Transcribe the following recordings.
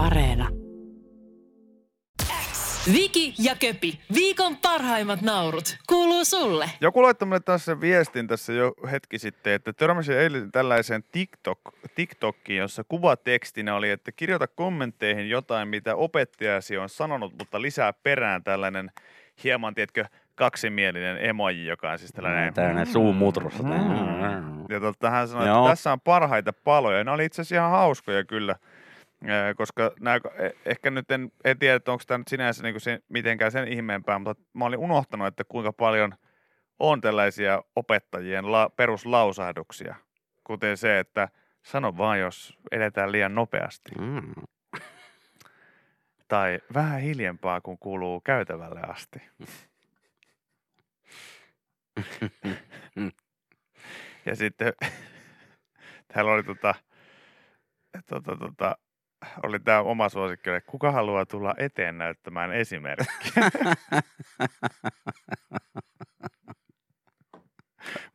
Areena. Viki ja Köpi, viikon parhaimmat naurut, kuuluu sulle. Joku laittoi mulle tässä viestin tässä jo hetki sitten, että törmäsin eilen tällaiseen TikTok, TikTokkiin, jossa kuvatekstinä oli, että kirjoita kommentteihin jotain, mitä opettajasi on sanonut, mutta lisää perään tällainen hieman, tiedätkö, kaksimielinen emoji, joka on siis tällainen... Tällainen suu mutrussa. Ja totta, hän sanoi, Joo. että tässä on parhaita paloja. Ne oli itse asiassa ihan hauskoja kyllä, koska nämä, ehkä nyt en, en tiedä, että onko tämä nyt sinänsä niin se, mitenkään sen ihmeempää, mutta mä olin unohtanut, että kuinka paljon on tällaisia opettajien la, peruslausahduksia, kuten se, että sano vaan, jos edetään liian nopeasti. Mm. Tai vähän hiljempaa, kun kuuluu käytävälle asti. ja sitten täällä oli tota, tota, tota, oli tämä oma suosikki, että kuka haluaa tulla eteen näyttämään esimerkkiä.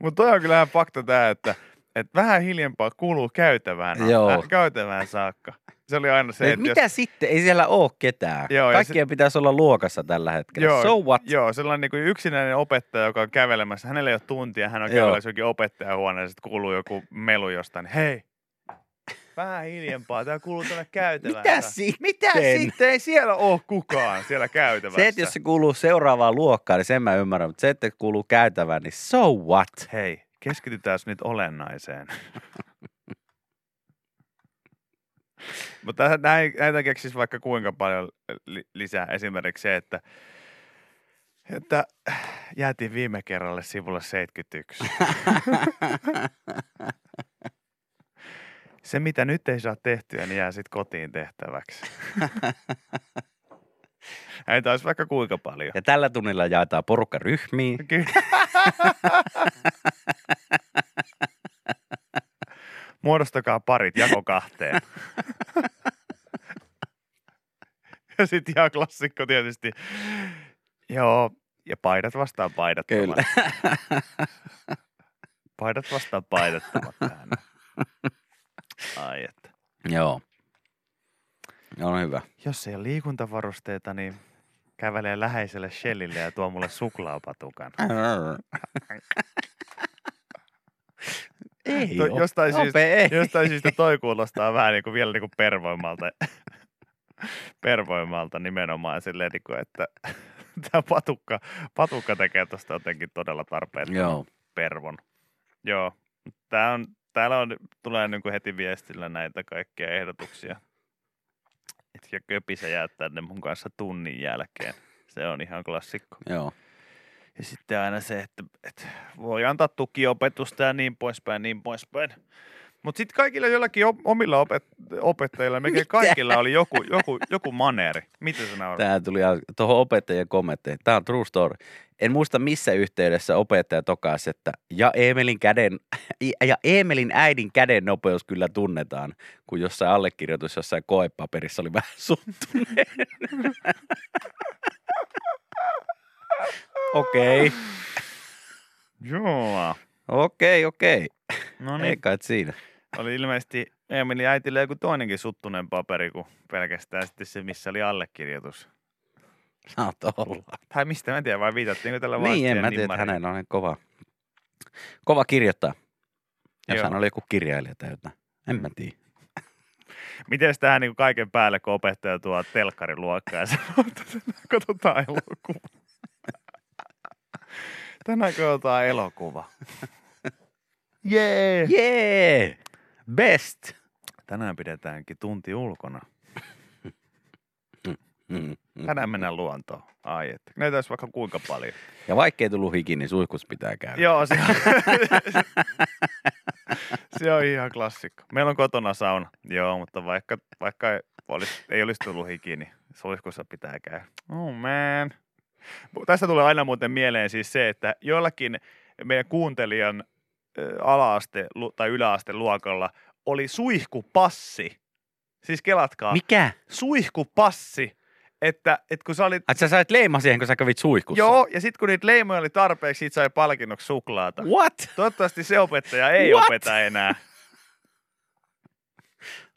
Mutta toi on kyllähän fakta tämä, että, että vähän hiljempaa kuuluu käytävään, Joo. äh, käytävään saakka. Se oli aina se, että mitä jos, sitten? Ei siellä ole ketään. Joo, Kaikkien pitäisi olla luokassa tällä hetkellä. Joo, so what? Joo, sellainen niin kuin yksinäinen opettaja, joka on kävelemässä. Hänellä ei ole tuntia, hän on kävelemässä jokin opettajahuoneessa, sitten kuuluu joku melu jostain. Hei, vähän hiljempaa, tää kuuluu tänne käytävään. Mitä sitten? Mitä sitten? Ei siellä ole kukaan siellä käytävässä. Se, että jos se kuuluu seuraavaan luokkaan, niin sen mä ymmärrän. Mutta se, että kuuluu käytävään, niin so what? Hei, keskitytään nyt olennaiseen. Mutta näitä keksis vaikka kuinka paljon li- lisää. Esimerkiksi se, että, että jäätiin viime kerralle sivulle 71. Se, mitä nyt ei saa tehtyä, niin jää sitten kotiin tehtäväksi. Näitä olisi vaikka kuinka paljon. Ja tällä tunnilla jaetaan porukka ryhmiin. Kyllä. Muodostakaa parit, jako kahteen. ja sitten ihan klassikko tietysti. Joo, ja paidat vastaan paidattomat. Kyllä. Paidat vastaan paidattomat tähän. Ai että. Joo. On hyvä. Jos ei ole liikuntavarusteita, niin kävelee läheiselle Shellille ja tuo mulle suklaapatukan. Ei To- jostain syystä- Nopea, ei. Jostain syystä toi kuulostaa vähän niin kuin vielä niin kuin pervoimalta, pervoimalta nimenomaan silleen, niin kuin, että tämä patukka, patukka tekee tuosta jotenkin todella tarpeettoman Joo. pervon. Joo, tää on, täällä on, tulee niin kuin heti viestillä näitä kaikkia ehdotuksia. Etkä köpisä jää tänne mun kanssa tunnin jälkeen. Se on ihan klassikko. Joo. Ja sitten aina se, että, että voi antaa tukiopetusta ja niin poispäin, niin poispäin. Mutta sitten kaikilla jollakin omilla opet- opettajilla, melkein kaikilla oli joku, joku, joku maneeri. Mitä se nauraa? Tämä tuli tuohon opettajien kommentteihin. Tämä on true story. En muista missä yhteydessä opettaja tokasi, että ja Eemelin, käden, ja Eemelin äidin käden nopeus kyllä tunnetaan, kun jossain allekirjoitus jossain koepaperissa oli vähän suttuneen. Okei, Joo. okei, okei. No Ei niin, kai siinä. Oli ilmeisesti Emilin äitille joku toinenkin suttunen paperi kuin pelkästään sitten se, missä oli allekirjoitus. Saat olla. Tai mistä, mä en tiedä, vai viitattiinko tällä vaan Niin, en mä tiedä, että hänellä on niin kova, kova kirjoittaa. Jos Joo. hän oli joku kirjailija tai jotain. En mä tiedä. Miten tähän niin kaiken päälle, kun opettaja tuo telkkariluokkaan ja sanoo, että katsotaan elokuva. Tänään katsotaan elokuva. Jee! Jee! Best! Tänään pidetäänkin tunti ulkona. Mm, mm. Tänään mennään luontoon. Ai että. Näitä olisi vaikka kuinka paljon. Ja vaikkei tullut hiki, niin suihkus pitää käydä. Joo, se on, se on ihan klassikko. Meillä on kotona sauna. Joo, mutta vaikka, vaikka ei, olisi, ei olisi tullut hiki, niin suihkussa pitää käydä. Oh man. Tästä tulee aina muuten mieleen siis se, että jollakin meidän kuuntelijan ala-aste tai yläaste luokalla oli suihkupassi. Siis kelatkaa. Mikä? Suihkupassi. Että, että kun sä olit Ai sä sait leima siihen, kun sä kävit suihkussa? Joo, ja sitten kun niitä leimoja oli tarpeeksi, siitä sai palkinnoksi suklaata. What? Toivottavasti se opettaja ei What? opeta enää.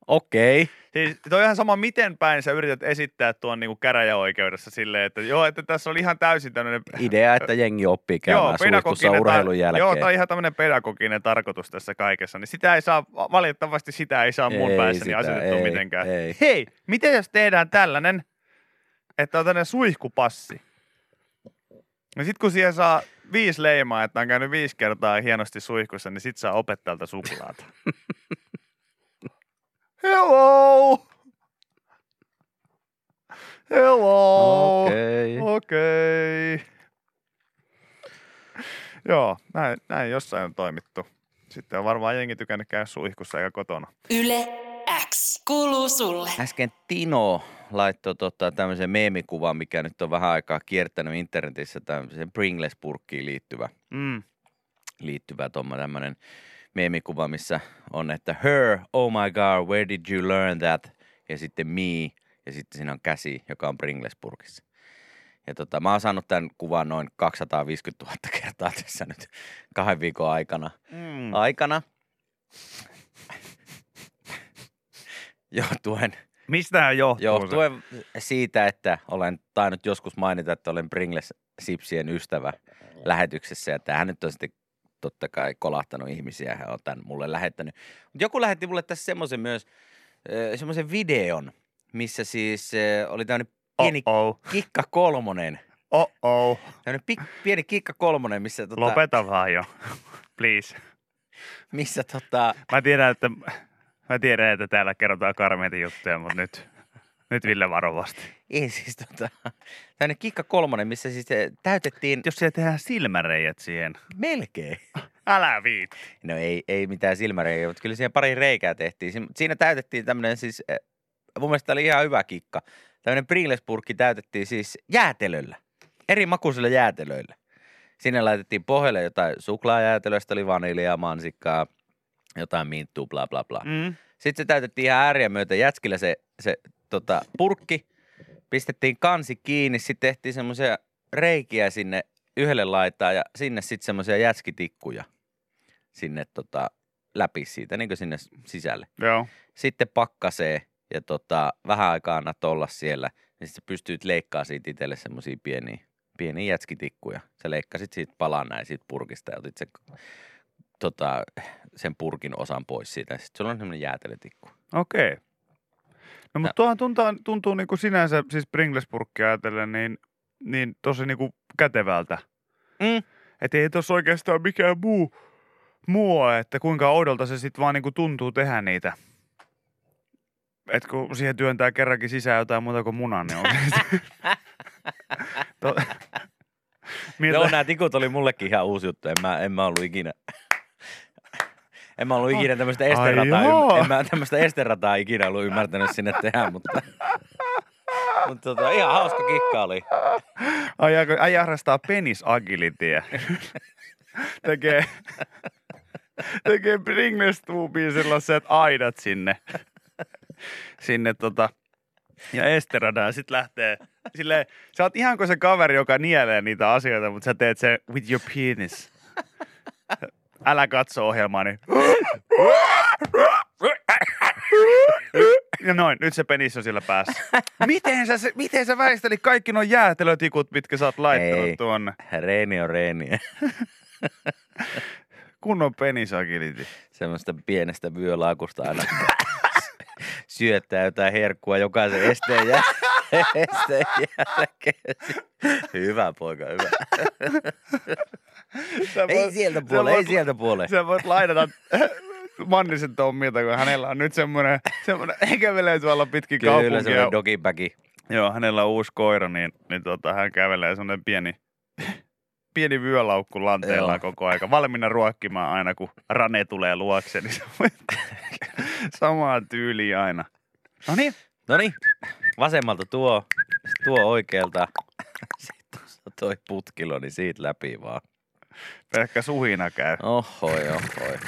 Okei. Siis toi on ihan sama, miten päin sä yrität esittää tuon niin käräjäoikeudessa silleen, että joo, että tässä oli ihan täysin tämmöinen Idea, että jengi oppii käymään suihkussa pedagoginen urheilun tar- jälkeen. Joo, tai ihan tämmöinen pedagoginen tarkoitus tässä kaikessa. Niin sitä ei saa, valitettavasti sitä ei saa mun Ei päässäni sitä, asetettu ei, mitenkään. ei. Hei, miten jos tehdään tällainen, että on tämmöinen suihkupassi. No sit kun siihen saa viisi leimaa, että on käynyt viisi kertaa hienosti suihkussa, niin sit saa opettajalta suklaata. Hello! Hello! Okei. Okei. Joo, näin, näin jossain on toimittu. Sitten on varmaan jengi tykännyt käydä suihkussa eikä kotona. Yle X kuuluu sulle. Äsken Tino laittoi tota, tämmöisen meemikuvan, mikä nyt on vähän aikaa kiertänyt internetissä, tämmöisen Pringles-purkkiin liittyvä, Mm. liittyvä tomma tämmöinen meemikuva, missä on, että her, oh my god, where did you learn that? Ja sitten me, ja sitten siinä on käsi, joka on Pringles-purkissa. Ja tota, mä oon saanut tämän kuvan noin 250 000 kertaa tässä nyt kahden viikon aikana. Mm. Aikana. Johtuen Mistähän johtuu Johtuen siitä, että olen tainnut joskus mainita, että olen Pringles-sipsien ystävä lähetyksessä. Ja tämähän nyt on sitten totta kai kolahtanut ihmisiä. Hän on tämän mulle lähettänyt. Mutta joku lähetti mulle tässä semmoisen myös, semmoisen videon, missä siis oli tämmöinen pieni Oh-oh. kikka kolmonen. Oh-oh. Tämmöinen pik, pieni kikka kolmonen, missä, tota, Lopeta vaan jo. Please. missä tota, Mä tiedän, että, mä tiedän, että täällä kerrotaan karmeita juttuja, mutta nyt, nyt Ville varovasti. ei siis tota, tämmöinen kikka kolmonen, missä siis eh, täytettiin Jos siellä tehdään silmäreijät siihen. melkein. Älä viit. No ei, ei mitään silmäreikä, mutta kyllä siihen pari reikää tehtiin. Siin- Siinä täytettiin tämmöinen siis, eh, mun mielestä oli ihan hyvä kikka. Tämmöinen Pringles-purkki täytettiin siis jäätelöllä, eri makuisilla jäätelöillä. Sinne laitettiin pohjalle jotain suklaajäätelöä, sitten oli vaniljaa, mansikkaa, jotain minttua, bla bla bla. Mm. Sitten se täytettiin ihan ääriä myötä jätskillä se, se tota, purkki. Pistettiin kansi kiinni, sitten tehtiin semmoisia reikiä sinne yhdelle laitaan ja sinne sitten semmoisia jätskitikkuja sinne tota, läpi siitä, niin kuin sinne sisälle. Joo. Sitten pakkasee ja tota, vähän aikaa annat olla siellä, niin sitten pystyt leikkaamaan siitä itselle semmoisia pieniä, pieniä jätskitikkuja. Sä leikkasit siitä palan näin siitä purkista ja otit sen, tota, sen purkin osan pois siitä. Sitten sulla on semmoinen jäätelötikku. Okei. No mutta tuohan tuntuu, tuntuu niin kuin sinänsä, siis Pringles-purkkia ajatellen, niin, niin tosi niin kuin kätevältä. Mm. Että ei tuossa oikeastaan mikään muu, muu että kuinka oudolta se sitten vaan niin kuin tuntuu tehdä niitä. Et kun siihen työntää kerrankin sisään jotain muuta kuin munan, niin oikeasti. to, miltä, Joo, nämä tikut oli mullekin ihan uusi juttu. En mä, en mä ollut ikinä... En mä ollut ikinä tämmöistä Ai esterataa, ymm, en mä tämmöistä esterataa ikinä ollut ymmärtänyt sinne tehdä, mutta, mutta tota, ihan hauska kikka oli. Ai, ai, harrastaa penis agilityä. tekee, tekee Pringles tuubiin sellaiset aidat sinne. sinne tota, ja Esteradaan sit lähtee silleen, sä oot ihan kuin se kaveri, joka nielee niitä asioita, mutta sä teet se with your penis. Älä katso ohjelmaa, niin ja noin, nyt se penis on siellä päässä. Miten sä, se- miten sä väistelit kaikki nuo jäätelötikut, mitkä sä oot laittanut Ei. tuonne? Reeni on reeni. Kunnon penis agility. Semmoista pienestä vyölaakusta aina syöttää jotain herkkua jokaisen esteen, jä- jälkeen. Hyvä poika, hyvä. Sä Ei voit- sieltä sä puole, ei voit- sieltä puole. Sä voit lainata Mannisen Tommilta, kun hänellä on nyt semmoinen, semmoinen kävelee tuolla pitkin Kyllä kaupunkia. semmoinen dogibagi. Joo, hänellä on uusi koira, niin, niin tota, hän kävelee semmoinen pieni, pieni vyölaukku lanteella Joo. koko aika, valmiina ruokkimaan aina, kun Rane tulee luokse, niin se voi samaa tyyliä aina. No niin, No niin, vasemmalta tuo, tuo oikealta. Sitten tuossa toi putkilo, niin siitä läpi vaan. pelkkä suhina käy. Ohoi, ohoi.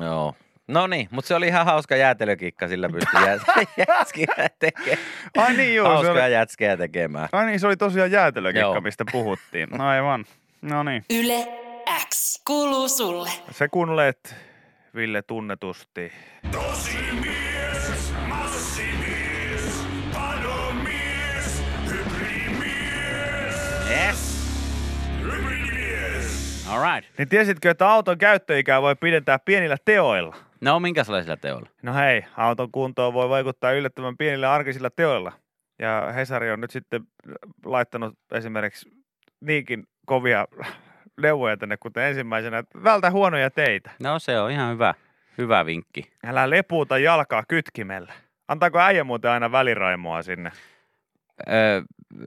Joo. No niin, mutta se oli ihan hauska jäätelökikka, sillä pystyi jä- jätskiä tekemään. Ai niin, joo, se Hauskaa oli, jätskejä tekemään. ai niin, se oli tosiaan jäätelökikka, Joo. mistä puhuttiin. No aivan. No niin. Yle X kuuluu sulle. Se kuuntelet, Ville, tunnetusti. Tosi mies! All right. Niin tiesitkö, että auton käyttöikää voi pidentää pienillä teoilla? No, minkälaisilla teoilla? No hei, auton kuntoon voi vaikuttaa yllättävän pienillä arkisilla teoilla. Ja Hesari on nyt sitten laittanut esimerkiksi niinkin kovia neuvoja tänne, kuten ensimmäisenä, että vältä huonoja teitä. No, se on ihan hyvä, hyvä vinkki. Älä lepuuta jalkaa kytkimellä. Antaako äijä muuten aina väliraimoa sinne? Öö,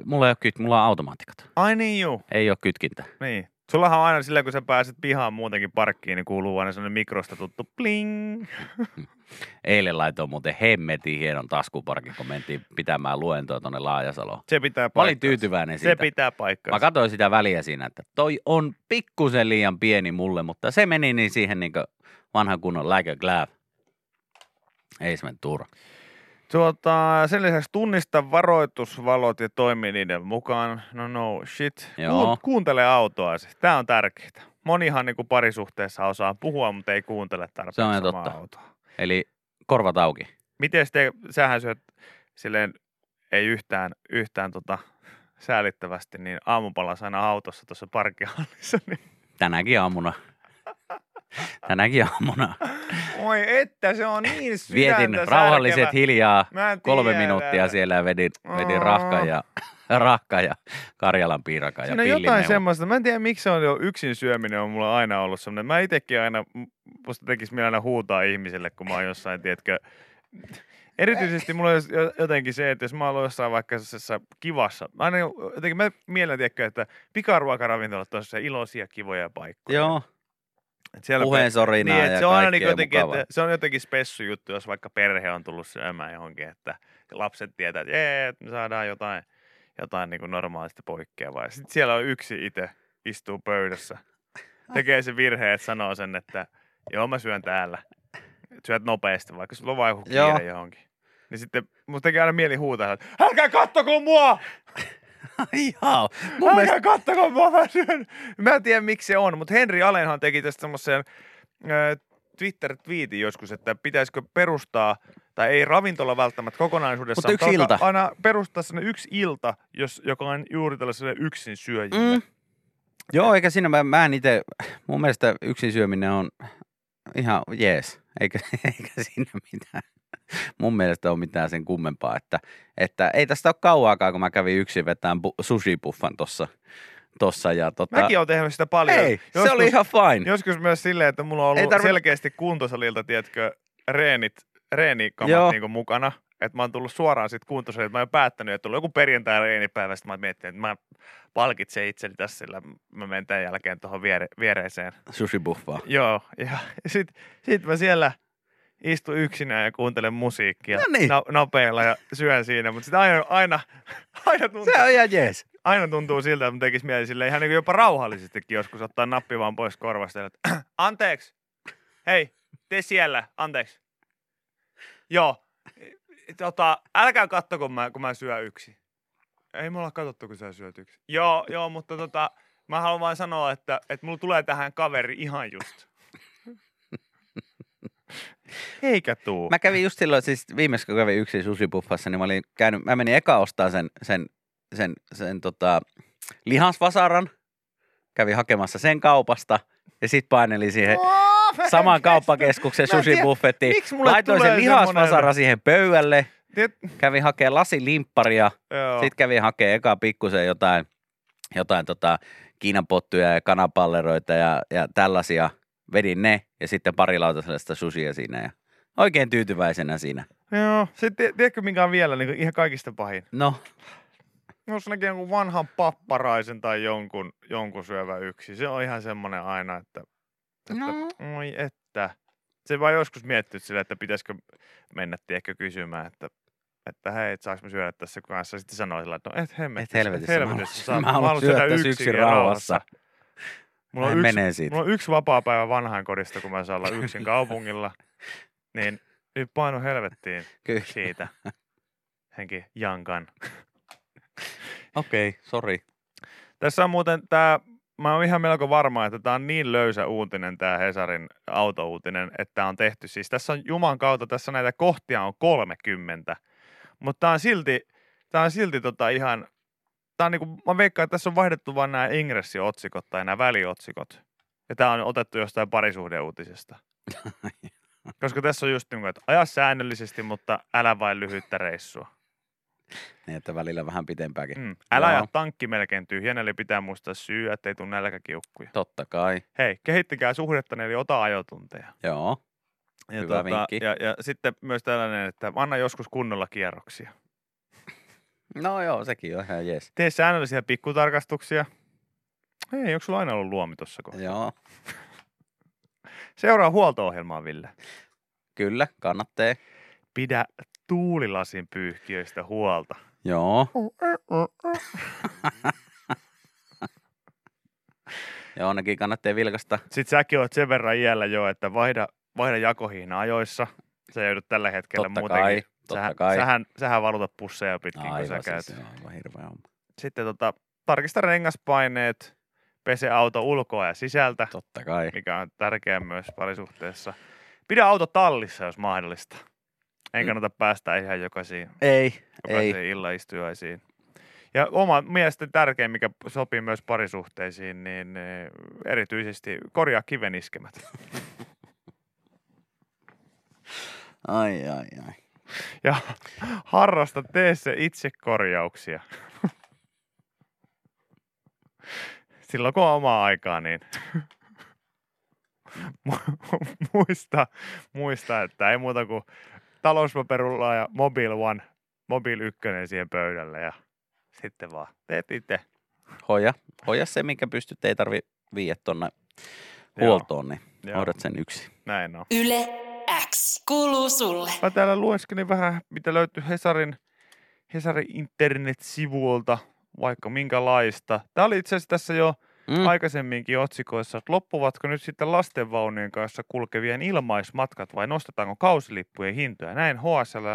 mulla ei ole kyt, mulla on automaattikat. Ai niin juu, Ei ole kytkintä. niin. Sullahan on aina sillä, kun sä pääset pihaan muutenkin parkkiin, niin kuuluu aina sellainen mikrosta tuttu bling. Eilen laitoin muuten hemmetin hienon taskuparkin, kun mentiin pitämään luentoa tuonne Laajasaloon. Se pitää Mä olin tyytyväinen Se siitä. pitää Mä paikkaa. katsoin sitä väliä siinä, että toi on pikkusen liian pieni mulle, mutta se meni niin siihen niin vanhan kunnon like a glove. Ei se mene turha. Tuota, sen lisäksi tunnista varoitusvalot ja toimi niiden mukaan. No no shit. Joo. kuuntele autoasi. Tämä on tärkeää. Monihan niin kuin parisuhteessa osaa puhua, mutta ei kuuntele tarpeeksi Se on totta. autoa. Eli korvat auki. Miten te, sähän syöt silleen ei yhtään, yhtään tota, säälittävästi, niin aamupalas aina autossa tuossa parkkihallissa. Niin. Tänäkin aamuna. Tänäkin aamuna. Oi että se on niin sydäntä Vietin rauhalliset särkevä. hiljaa Mä en kolme minuuttia siellä ja vedin, vedin Aa. rahkan ja, rahkan ja Karjalan piirakan ja Siinä on jotain semmoista. Mä en tiedä, miksi se on jo yksin syöminen on mulla aina ollut semmoinen. Mä itekin aina, musta tekisi mielellä aina huutaa ihmiselle, kun mä oon jossain, tiedätkö, Erityisesti mulla on jo- jotenkin se, että jos mä oon jossain vaikka sellaisessa kivassa, aina jotenkin mä mielen, tiedätkö, että pikaruokaravintolat on se iloisia, kivoja paikkoja. Joo, Et siellä puheen sorinaa niin, ja se on aina niin jotenkin, että se on jotenkin spessu juttu, jos vaikka perhe on tullut syömään johonkin, että lapset tietää, että jee, me saadaan jotain, jotain niin kuin normaalista poikkeavaa. Sitten siellä on yksi itse, istuu pöydässä, tekee se virhe, että sanoo sen, että joo mä syön täällä. Syöt nopeasti, vaikka sulla on Joo. kiire johonkin. Niin sitten musta tekee aina mieli huutaa, että älkää kattoko mua! Ihan. Mun Älkää mielestä, kattoko mua, mä syön. Mä en tiedä miksi se on, mutta Henri Alenhan teki tästä semmoisen Twitter-twiitin joskus, että pitäisikö perustaa, tai ei ravintola välttämättä kokonaisuudessaan, Mutta yksi ilta. aina perustaa sellainen yksi ilta, jos, joka on juuri tällaiselle yksin syöjille. Mm. joo, eikä siinä, mä, mä en itse, mun mielestä yksin syöminen on ihan jees, eikä, eikä siinä mitään. Mun mielestä on mitään sen kummempaa, että, että ei tästä ole kauaakaan, kun mä kävin yksin vetään bu- sushi-buffan tossa, tossa ja tota, Mäkin olen tehnyt sitä paljon. ei, se oli ihan fine. Joskus myös silleen, että mulla on ollut tarvi- selkeästi kuntosalilta, tiedätkö, reenit, reenikamat Joo. niin mukana. Että mä oon tullut suoraan sit kuntosalilta. Mä oon päättänyt, että tullut joku perjantai reenipäivä. Sitten mä miettin, että mä palkitsen itseni tässä, sillä mä menen tämän jälkeen tuohon viere, viereiseen. Sushi-buffaa. Joo, ja sitten sit mä siellä istun yksinään ja kuuntelen musiikkia No niin. no, nopeilla ja syön siinä. Mutta sitten aina, aina, aina, tuntuu, Se on ihan jees. aina tuntuu siltä, että mun tekisi mieli sille ihan niin jopa rauhallisestikin joskus ottaa nappi vaan pois korvasta. että, anteeksi, hei, te siellä, anteeksi. Joo, tota, älkää katso, kun mä, kun mä syön yksi. Ei me olla katsottu, kun sä syöt yksi. Joo, joo, mutta tota, mä haluan vain sanoa, että, että mulla tulee tähän kaveri ihan just. Eikä tuu. Mä kävin just silloin, siis viimeksi kun kävin yksin susipuffassa, niin mä olin käynyt, mä menin eka ostaa sen, sen, sen, sen tota, lihasvasaran, kävin hakemassa sen kaupasta ja sit painelin siihen Oh, saman kestä. kauppakeskuksen susibuffettiin. Laitoin sen lihasvasara semmonen- siihen pöydälle, Tiet- kävin hakemaan lasilimpparia, Joo. sitten kävin hakemaan eka pikkusen jotain, jotain tota, kiinanpottuja ja kanapalleroita ja, ja tällaisia. Vedin ne ja sitten pari lautasellista susia siinä ja oikein tyytyväisenä siinä. Joo. Sitten tiedätkö, mikä on vielä niin ihan kaikista pahin? No, Jos näkee jonkun vanhan papparaisen tai jonkun, jonkun syövä yksi, se on ihan semmoinen aina, että, että No. oi että. Se vaan joskus miettinyt sille, että pitäisikö mennä tiedätkö kysymään, että että hei, et saaks mä syödä tässä kanssa. Sitten sanoi sillä, että no et hemmetissä, Et helvetissä, mä helvetissä haluan- mä haluan syödä tässä yksin ja rauhassa. Mulla on, yksi, menee siitä. mulla on yksi vapaa päivä vanhainkodista, kun mä saan olla yksin kaupungilla. Niin nyt paino helvettiin Kyllä. siitä. Henki jankan. Okei, okay, sori. Tässä on muuten tämä, mä oon ihan melko varma, että tämä on niin löysä uutinen, tämä Hesarin autouutinen, että tämä on tehty. Siis tässä on Juman kautta, tässä näitä kohtia on 30, mutta tämä on silti, tämä on silti tota ihan, tämä on niinku, mä veikkaan, että tässä on vaihdettu vain nämä ingressiotsikot tai nämä väliotsikot. Ja tämä on otettu jostain parisuhdeuutisesta. Koska tässä on just niin kuin, että aja säännöllisesti, mutta älä vain lyhyttä reissua. Niin, että välillä vähän pitempääkin. Mm. Älä aja tankki melkein tyhjänä, eli pitää muistaa syy, ettei tule nälkäkiukkuja. Totta kai. Hei, kehittäkää suhdetta, eli ota ajotunteja. Joo. Ja, Hyvä vinkki. ja, ja sitten myös tällainen, että anna joskus kunnolla kierroksia. No joo, sekin on ihan jees. Tee säännöllisiä pikkutarkastuksia. Hei, onko sulla aina ollut luomi tuossa kohtaa? Joo, Seuraa huolto-ohjelmaa, Ville. kyllä, kannattaa. Pidä tuulilasin pyyhkiöistä huolta. Joo, joo, nekin kannattaa vilkasta. Sitten säkin oot sen verran iällä jo, että vaihda, vaihda jakohihna ajoissa. Se joudut tällä hetkellä Totta muutenkin. kai, totta sähän, kai. Sähän, sähän valutat pusseja pitkin, kun sä Aivan käyt. siis, aivan hirveä homma. Sitten tota, tarkista rengaspaineet, pese auto ulkoa ja sisältä, Totta kai. mikä on tärkeää myös parisuhteessa. Pidä auto tallissa, jos mahdollista. Ei Mm. kannata päästä ihan jokaisiin, Ei, jokaisiin ei. illaistujaisiin. Ja oma mielestäni tärkein, mikä sopii myös parisuhteisiin, niin eh, erityisesti korjaa kiven iskemät. Ai, ai, ai. Ja harrasta, tee se itse korjauksia. Silloin kun on omaa aikaa, niin mu- muista, muista, että ei muuta kuin talouspaperulla ja Mobile One, Mobile 1 siihen pöydälle ja sitten vaan teet itse. Hoja, hoja se, minkä pystyt, ei tarvi viiä tonne Joo, huoltoon, niin joo. hoidat sen yksi. Näin on. Yle X kuuluu sulle. Mä täällä lueskelin vähän, mitä löytyy Hesarin, Hesarin internet-sivuilta, vaikka minkälaista. Tämä oli itse asiassa tässä jo Mm. aikaisemminkin otsikoissa, että loppuvatko nyt sitten lastenvaunujen kanssa kulkevien ilmaismatkat vai nostetaanko kausilippujen hintoja? Näin HSL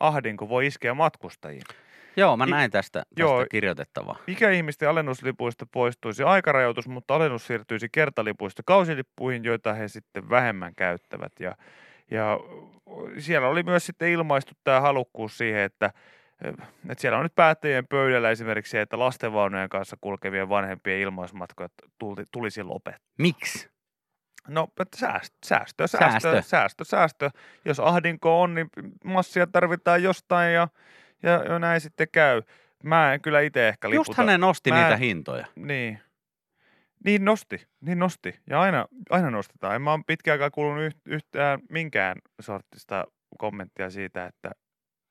ahdinko voi iskeä matkustajiin. Joo, mä näin tästä, tästä joo. kirjoitettavaa. Ikäihmisten alennuslipuista poistuisi aikarajoitus, mutta alennus siirtyisi kertalipuista kausilippuihin, joita he sitten vähemmän käyttävät. Ja, ja siellä oli myös sitten ilmaistu tämä halukkuus siihen, että, että siellä on nyt päättäjien pöydällä esimerkiksi se, että lastenvaunujen kanssa kulkevien vanhempien ilmaismatkoja tulti, tulisi lopettaa. Miksi? No, että säästö, säästö, säästö, Säästö. säästö. Jos ahdinko on, niin massia tarvitaan jostain ja, ja, ja näin sitten käy. Mä en kyllä itse ehkä liputa. Just ne nosti Mä- niitä hintoja. Niin. Niin nosti, niin nosti. Ja aina, aina nostetaan. En mä oon pitkään aikaa kuullut yht, yhtään minkään sortista kommenttia siitä, että,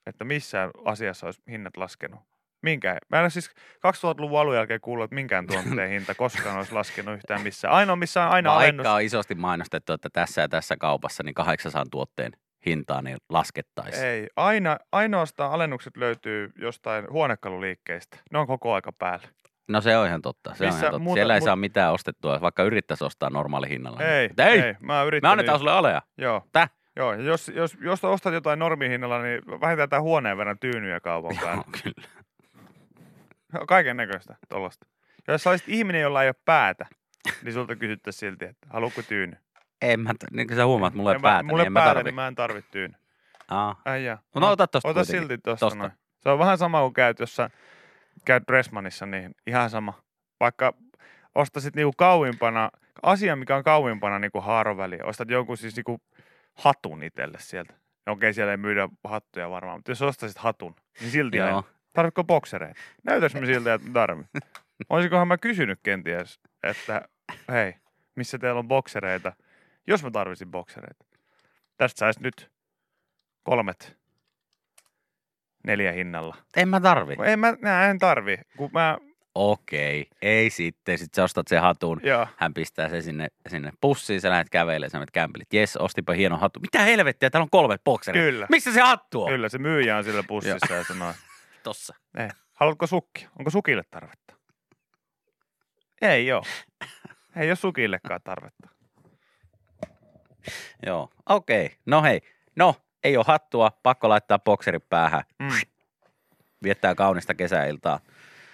että missään asiassa olisi hinnat laskenut. Minkään. Mä en siis 2000-luvun alun jälkeen kuullut, että minkään tuotteen hinta koskaan olisi laskenut yhtään missään. Ainoa missä on aina alennus. Vaikka on isosti mainostettu, että tässä ja tässä kaupassa niin 800 tuotteen hintaa niin laskettaisiin. Ei, aina, ainoastaan alennukset löytyy jostain huonekaluliikkeistä. Ne on koko aika päällä. No se on ihan totta. Se on Missä ihan totta. muuta- Siellä ei mu- saa mitään ostettua, vaikka yrittäisi ostaa normaali hinnalla. Ei, Mutta ei, ei. Mä oon me yrittänyt annetaan sulle alea. Joo. Täh? Joo, jos, jos, jos ostat jotain normihinnalla, niin vähintään tämän huoneen verran tyynyjä kaupan Joo, kyllä. Kaiken näköistä tuollaista. Jos sä olisit ihminen, jolla ei ole päätä, niin sulta kysyttäisiin silti, että haluatko tyyny? En mä, niin kuin sä huomaat, mulla ei ole päätä, mulla niin mä päätä, niin mä en tarvi tyyny. Aa. Äijä. No ota tosta Ota kuitenkin. silti tosta, Tosta. noin. Se on vähän sama kuin käyt, jos sä käyt Dressmanissa, niin ihan sama. Vaikka ostasit niinku kauimpana, asia mikä on kauimpana niinku haaroväliä, ostat jonkun siis niinku hatun itselle sieltä. No Okei, siellä ei myydä hattuja varmaan, mutta jos ostaisit hatun, niin silti aina. Tarvitko boksereita? Näytäis me siltä, että tarvi. Olisikohan mä kysynyt kenties, että hei, missä teillä on boksereita, jos mä tarvisin boksereita. Tästä saisi nyt kolmet neljä hinnalla. En mä tarvi. Ei mä, nää en tarvi, kun mä, Okei, ei sitten. Sitten sä ostat sen hatun. joo, Hän pistää se sinne, sinne pussiin, sä lähdet kävelemään, sä menet kämpelit. Jes, ostipa hieno hattu. Mitä helvettiä, täällä on kolme bokseria. Kyllä. Missä se hattu on? kyllä se myyjä on sillä pussissa ja sanoo, Tossa. ei, haluatko sukki? Onko sukille tarvetta? Ei oo. Ei ole sukillekaan tarvetta. Joo, okei. No hei. No, ei ole hattua, pakko laittaa bokseri päähän. Mm. Viettää kaunista kesäiltaa.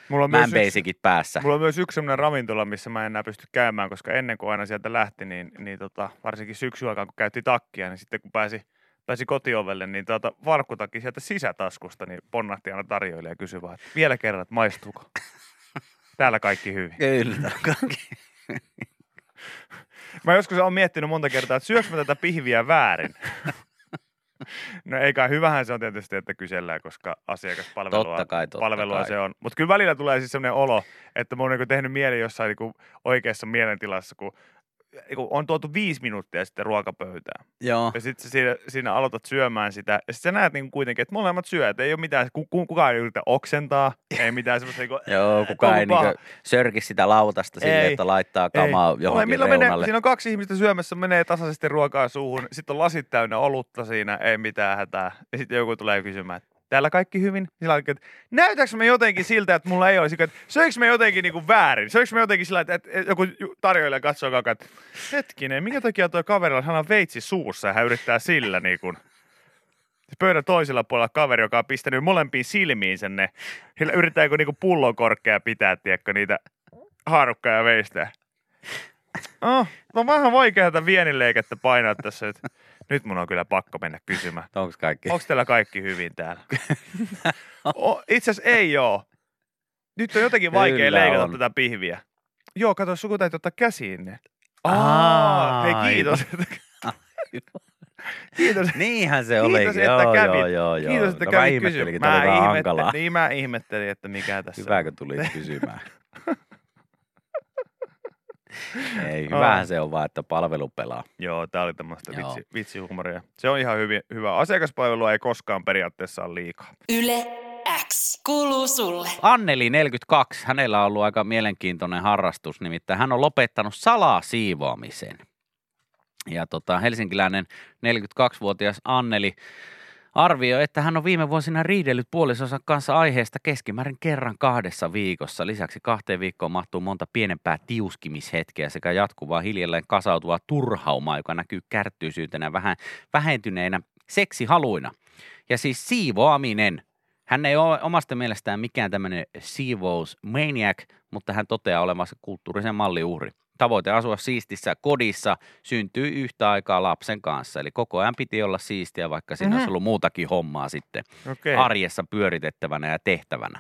Mulla on Man myös yksi- päässä. Mulla on myös yksi sellainen ravintola, missä mä en enää pysty käymään, koska ennen kuin aina sieltä lähti, niin, niin tota, varsinkin syksy aikaan, kun käytti takkia, niin sitten kun pääsi, pääsi kotiovelle, niin tota, varkkutakki sieltä sisätaskusta, niin ponnahti aina tarjoilija ja kysyi vaan, että vielä kerran, että maistuuko? Täällä kaikki hyvin. Kyllä. Mä joskus olen miettinyt monta kertaa, että syöks mä tätä pihviä väärin. No ei kai, hyvähän se on tietysti, että kysellään, koska asiakaspalvelua Totta kai, totta palvelua kai. se on. Mutta kyllä välillä tulee siis sellainen olo, että mun on niinku tehnyt mieli jossain niinku oikeassa mielentilassa, kun on tuotu viisi minuuttia sitten ruokapöytään. Joo. Ja sitten siinä, siinä aloitat syömään sitä. Ja sitten sä näet niinku kuitenkin, että molemmat syö. Että ei ole mitään, ku, ku, kukaan ei yritä oksentaa. ei mitään semmoista niinku, Joo, kukaan ei niinku sörki sitä lautasta silleen, että laittaa kamaa Ei. johonkin menee, reunalle. siinä on kaksi ihmistä syömässä, menee tasaisesti ruokaa suuhun. Sitten on lasit täynnä olutta siinä, ei mitään hätää. Ja sitten joku tulee kysymään, että täällä kaikki hyvin. Sillä että näytäks me jotenkin siltä, että mulla ei olisi, että söiks me jotenkin niinku väärin? Söiks me jotenkin sillä, että, että joku tarjoilija katsoo koko ajan, että hetkinen, minkä takia tuo kaverilla hän on veitsi suussa ja hän yrittää sillä niin kuin pöydän toisella puolella kaveri, joka on pistänyt molempiin silmiin sen ne. Sillä yrittää joku niinku pullon korkea pitää, tiedätkö, niitä haarukkaa ja veistää. Oh, on vähän vaikea tätä vieninleikettä painaa tässä. Että nyt mun on kyllä pakko mennä kysymään. Onko kaikki? Onko teillä kaikki hyvin täällä? O, itse asiassa ei oo. Nyt on jotenkin vaikea Kyllä leikata on. tätä pihviä. Joo, kato, sun täytyy ottaa käsiin ne. Aa, hei kiitos. kiitos. Niinhän se Kiitos, olikin. että joo, kävit. joo, joo, joo. Kiitos, että No, kävit mä kysymään. oli vähän hankalaa. niin mä ihmettelin, että mikä tässä Hyvä, on. kun tulit kysymään. Ei, hyvähän se on vaan, että palvelu pelaa. Joo, tää oli tämmöistä vitsi, vitsihumoria. Se on ihan hyvin, hyvä. Asiakaspalvelua ei koskaan periaatteessa ole liikaa. Yle X kuuluu sulle. Anneli 42, hänellä on ollut aika mielenkiintoinen harrastus, nimittäin hän on lopettanut salaa siivoamisen. Ja tota, helsinkiläinen 42-vuotias Anneli arvioi, että hän on viime vuosina riidellyt puolisonsa kanssa aiheesta keskimäärin kerran kahdessa viikossa. Lisäksi kahteen viikkoon mahtuu monta pienempää tiuskimishetkeä sekä jatkuvaa hiljalleen kasautuvaa turhaumaa, joka näkyy kärttyisyytenä vähän vähentyneinä seksihaluina. Ja siis siivoaminen. Hän ei ole omasta mielestään mikään tämmöinen siivousmaniac, mutta hän toteaa olevansa kulttuurisen malliuhri. Tavoite asua siistissä kodissa syntyi yhtä aikaa lapsen kanssa. Eli koko ajan piti olla siistiä, vaikka siinä Mhm. olisi ollut muutakin hommaa sitten Okei. arjessa pyöritettävänä ja tehtävänä.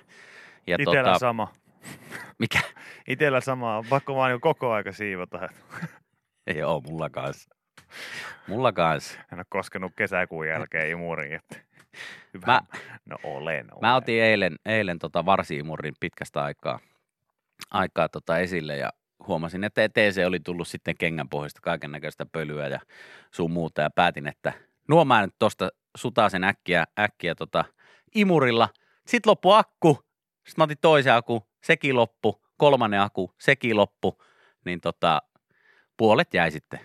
Ja Itellä tota, sama. mikä? Itellä sama. on Pakko vaan koko aika siivota. Ei oo, mulla kanssa. Mulla kanssa. En ole koskenut kesäkuun jälkeen imuriin. Että hyvä. Mä- no olen, olen. Mä otin eilen, eilen tota varsiimurin pitkästä aikaa, aikaa tota esille ja huomasin, että TC oli tullut sitten kengän pohjasta kaiken näköistä pölyä ja sun muuta ja päätin, että nuo mä nyt tosta sutasen äkkiä, äkkiä tota imurilla. Sitten loppu akku, sitten mä otin toisen akku, sekin loppu, kolmannen akku, sekin loppu, niin tota puolet jäi sitten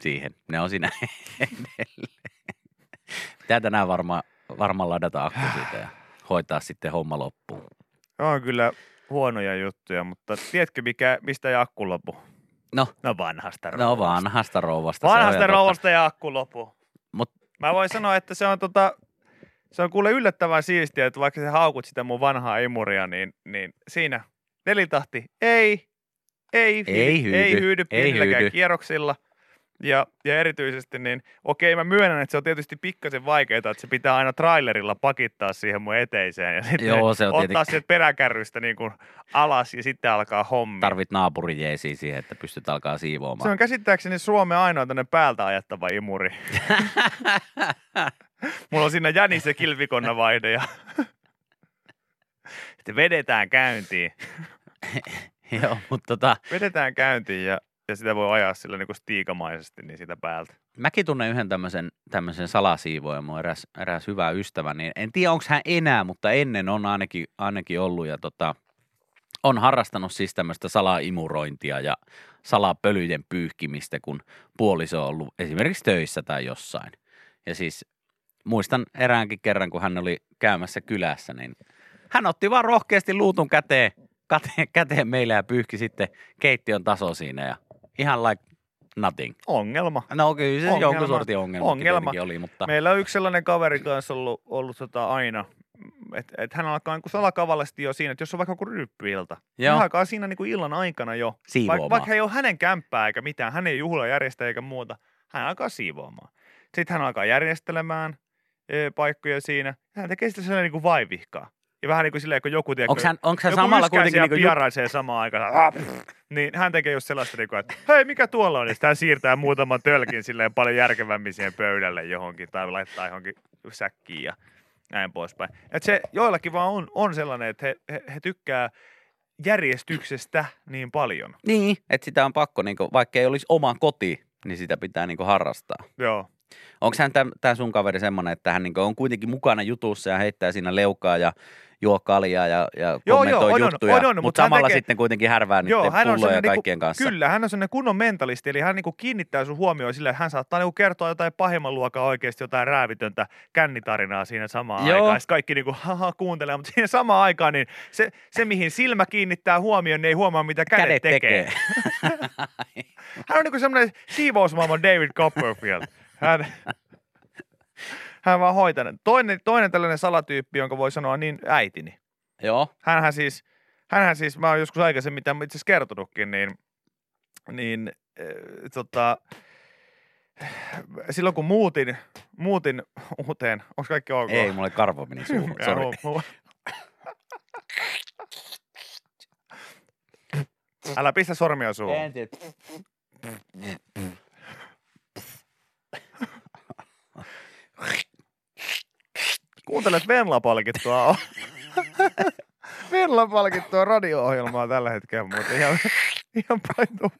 siihen. Ne on siinä edelleen. Pitää tänään varmaan varmaan ladata akku siitä ja hoitaa sitten homma loppuun. On kyllä huonoja juttuja, mutta tiedätkö mikä, mistä ei akku lopu? No, No vanhasta no rouvasta. vanhasta rouvasta. se Vanhasta totta. rouvasta ja akku lopu. Mut- Mä voin sanoa, että se on tota, se on kuule yllättävän siistiä, että vaikka sä haukut sitä mun vanhaa imuria, niin, niin siinä nelitahti ei, ei, Ei hyydy, ei hyydy ei pienilläkään hyydy. kierroksilla. Ja, ja erityisesti, niin okei, mä myönnän, että se on tietysti pikkasen vaikeaa, että se pitää aina trailerilla pakittaa siihen mun eteiseen ja sitten Joo, se on ottaa tietenkin- sieltä peräkärrystä niin kuin alas ja sitten alkaa hommi. Tarvit naapurin jeesiä siihen, että pystyt alkaa siivoamaan. Se on käsittääkseni Suomen ainoa tämmöinen päältä ajattava imuri. Mulla on siinä jänis ja kilvikonna vaihde ja sitten vedetään käyntiin. Joo, mutta tota, Vedetään käyntiin ja, ja sitä voi ajaa sillä niin stiikamaisesti niin sitä päältä. mäkin tunnen yhden tämmöisen, tämmöisen salasiivoja, mun eräs, eräs hyvä ystävä, niin en tiedä onko hän enää, mutta ennen on ainakin, ainakin ollut ja tota, on harrastanut siis tämmöistä salaimurointia ja salapölyjen pyyhkimistä, kun puoliso on ollut esimerkiksi töissä tai jossain. Ja siis muistan eräänkin kerran, kun hän oli käymässä kylässä, niin hän otti vaan rohkeasti luutun käteen, käteen, käteen meille ja pyyhki sitten keittiön taso siinä ja ihan like nothing. Ongelma. No kyllä se Ongelma. jonkun sortin ongelma, Ongelma. oli, mutta Meillä on yksi sellainen kaveri kanssa ollut, ollut tota aina, että et hän alkaa niin salakavallasti jo siinä, että jos on vaikka joku ryppyilta, Joo. hän alkaa siinä niin kuin illan aikana jo. Vaikka, vaikka ei ole hänen kämppää eikä mitään, hän ei juhla järjestä eikä muuta, hän alkaa siivoamaan. Sitten hän alkaa järjestelemään e, paikkoja siinä. Hän tekee sitä sellainen niin kuin vaivihkaa. Ja vähän niin kuin silleen, kun joku tiedät, Onko hän, onko hän joku samalla kuitenkin niin ju- piaraisee samaan aikaan, ah, niin hän tekee just sellaista, niin kuin, että hei, mikä tuolla on? Ja sitten hän siirtää muutaman tölkin silleen paljon järkevämmin siihen pöydälle johonkin tai laittaa johonkin säkkiin ja näin poispäin. Et se joillakin vaan on, on sellainen, että he, he, he tykkää järjestyksestä niin paljon. Niin, että sitä on pakko, niinku, vaikka ei olisi oma koti, niin sitä pitää niinku harrastaa. Joo. Onko hän tämä sun kaveri semmoinen, että hän niinku on kuitenkin mukana jutussa ja heittää siinä leukaa ja juo kaljaa ja, ja joo, kommentoi on, on, juttuja, on, on, mutta mutta samalla tekee- sitten kuitenkin härvää niiden Joo, hän on pulloja kaikkien niinku, kanssa. Kyllä, hän on sellainen kunnon mentalisti, eli hän niinku kiinnittää sun huomioon sille, että hän saattaa niinku kertoa jotain pahimman luokan oikeasti jotain räävitöntä kännitarinaa siinä samaan Joo. aikaan. Sitten kaikki niinku, haha, kuuntelee, mutta siinä samaan aikaan niin se, se, mihin silmä kiinnittää huomioon, niin ei huomaa, mitä kädet, Kädet tekee. tekee. Hän on niinku semmoinen siivousmaailman David Copperfield. Hän, hän vaan hoitaa. ne. Toinen, toinen tällainen salatyyppi, jonka voi sanoa niin äitini. Joo, Hänhän siis, hänhän siis, mä oon joskus aikaisemmin tämän itse asiassa kertonutkin, niin, niin äh, tota, silloin kun muutin, muutin uuteen, onko kaikki ok? ei, mulle karvo meni suuhun, sori. Älä pistä sormia suuhun. Kuuntelet Venla-palkittua Venla-palkittua radio-ohjelmaa tällä hetkellä, mutta ihan, ihan paitu.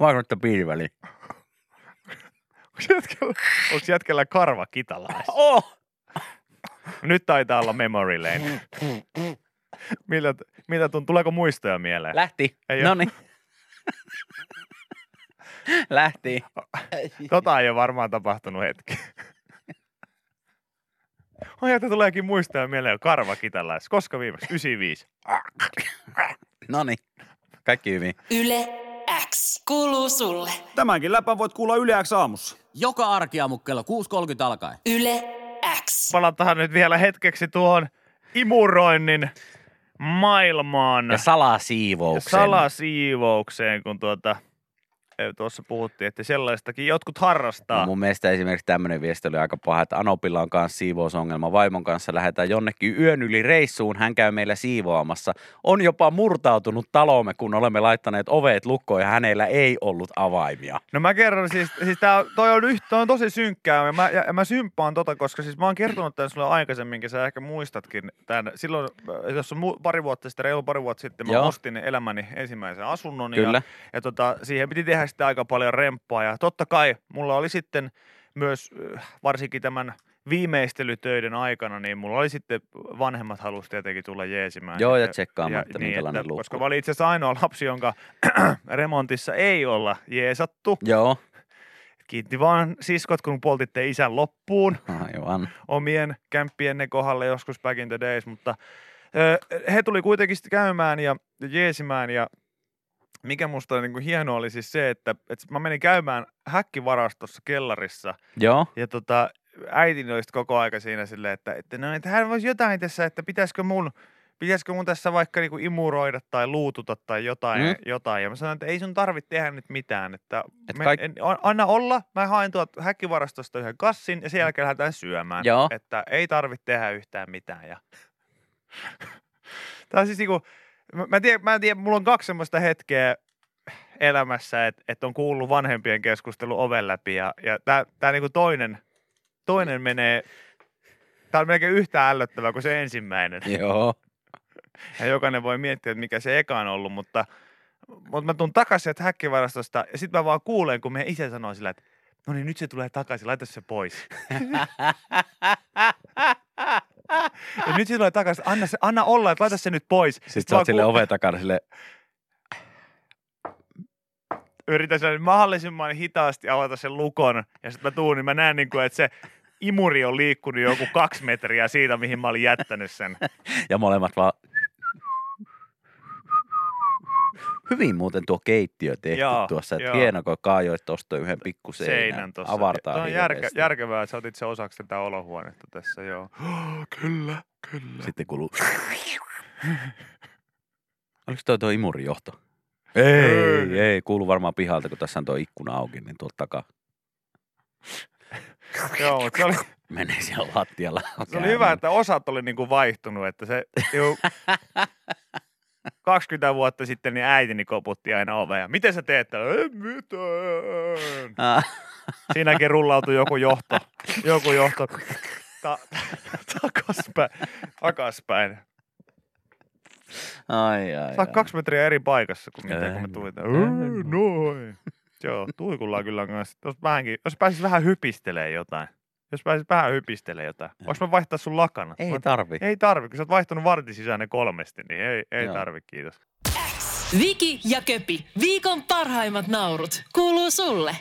Vaikka nyt piiriväli. Onko jätkellä, karva kitalais? Oh! Nyt taitaa olla memory lane. Miltä, mitä tuntuu, tuleeko muistoja mieleen? Lähti. Ei No niin. Lähti. Tota ei ole varmaan tapahtunut hetki. Oi, että tuleekin muistoja mieleen karva kitalais. Koska viimeksi? 95. No niin. Kaikki hyvin. Yle X kuuluu sulle. Tämänkin läpän voit kuulla Yle X aamussa. Joka arkiaamu kello 6.30 alkaen. Yle X. Palataan nyt vielä hetkeksi tuohon imuroinnin maailmaan. Ja salasiivouksen. salasiivoukseen, kun tuota, tuossa puhuttiin, että sellaistakin jotkut harrastaa. No mun mielestä esimerkiksi tämmöinen viesti oli aika paha, että Anopilla on kanssa siivousongelma. Vaimon kanssa lähdetään jonnekin yön yli reissuun. Hän käy meillä siivoamassa. On jopa murtautunut taloomme, kun olemme laittaneet ovet lukkoon ja hänellä ei ollut avaimia. No mä kerron siis, siis tää, toi on, yht, toi on tosi synkkää ja mä, ja, ja mä symppaan tota, koska siis mä oon kertonut tämän sulle aikaisemminkin, sä ehkä muistatkin tämän. Silloin, äh, jos on pari vuotta sitten, reilu pari vuotta sitten, mä Joo. ostin elämäni ensimmäisen asunnon. Kyllä. Ja, ja tota, siihen piti tehdä sitten aika paljon remppaa ja totta kai mulla oli sitten myös äh, varsinkin tämän viimeistelytöiden aikana, niin mulla oli sitten vanhemmat halusi tietenkin tulla jeesimään. Joo, ja tsekkaamaan, että minkälainen että, luukku. Koska mä olin itse asiassa ainoa lapsi, jonka remontissa ei olla jeesattu. Joo, Kiitti vaan siskot, kun poltitte isän loppuun aivan. omien kämppienne kohdalle joskus back in the days, mutta ö, he tuli kuitenkin sitten käymään ja jeesimään ja mikä musta niin kuin hienoa oli siis se, että, että mä menin käymään häkkivarastossa kellarissa Joo, ja tota, äitini oli koko aika siinä silleen, että, että, no, että hän voisi jotain tässä, että pitäisikö mun, pitäisikö mun tässä vaikka niinku imuroida tai luututa tai jotain, Mm. jotain. Ja mä sanoin, että ei sun tarvitse tehdä nyt mitään, että Et me, kaik- en, an- anna olla, mä haen tuolta häkkivarastosta yhden kassin ja sen jälkeen lähdetään syömään. Joo. Että ei tarvitse tehdä yhtään mitään. Ja... Tää on siis niinku, mä, tiedän, mä en tiedä, mulla on kaksi semmoista hetkeä elämässä, että, että on kuullut vanhempien keskustelu oven läpi ja, ja tää, tää niinku toinen, toinen menee, tää on melkein yhtä ällöttävää kuin se ensimmäinen. joo. Ja jokainen voi miettiä, että mikä se eka on ollut, mutta, mutta mä tuun takaisin sieltä häkkivarastosta ja sitten mä vaan kuulen, kun meidän isä sanoo sillä, että no niin nyt se tulee takaisin, laita se pois. ja nyt se tulee takaisin, anna, se, anna olla, että laita se nyt pois. Sitten sä mä oot sille oven takana sille, yritän sen mahdollisimman hitaasti avata sen lukon ja sitten mä tuun, niin mä näen, niin kuin, että se imuri on liikkunut joku kaksi metriä siitä, mihin mä olin jättänyt sen. ja molemmat vaan... Hyvin muuten tuo keittiö tehty Joo, tuossa, että hieno, kun kaajoit tuosta yhden pikku seinän. Tuossa. Avartaa Tuo on järke, järkevää, että sä otit se osaksi tätä olohuonetta tässä, joo. kyllä, kyllä. Sitten kuuluu... Oliko toi tuo imurijohto? Ei. Ei, ei, kuuluu varmaan pihalta, kun tässä on tuo ikkuna auki, niin tuolta takaa. Joo, mutta se oli, menee siellä lattialla. Se oli hyvä, että osat oli niinku vaihtunut, että se juu, 20 vuotta sitten niin äitini koputti aina ovea. Miten sä teet? Ei mitään. Ah, Siinäkin rullautui joku johto, joku johto ta- takaspäin. takaspäin. ai, ai, oot ai. kaksi metriä eri paikassa kuin mitä Ei, kun me no. Ei, Noin. Joo, tuikulla kyllä kanssa. Jos, vähänkin, jos pääsis vähän hypistelee jotain. Jos pääsis vähän hypistelee jotain. Voinko mä vaihtaa sun lakana? Ei Mä- tarvi. Ei tarvi, kun sä oot vaihtanut vartin sisään ne kolmesti, niin ei, ei Joo. tarvi, kiitos. Viki ja Köpi, viikon parhaimmat naurut, kuuluu sulle.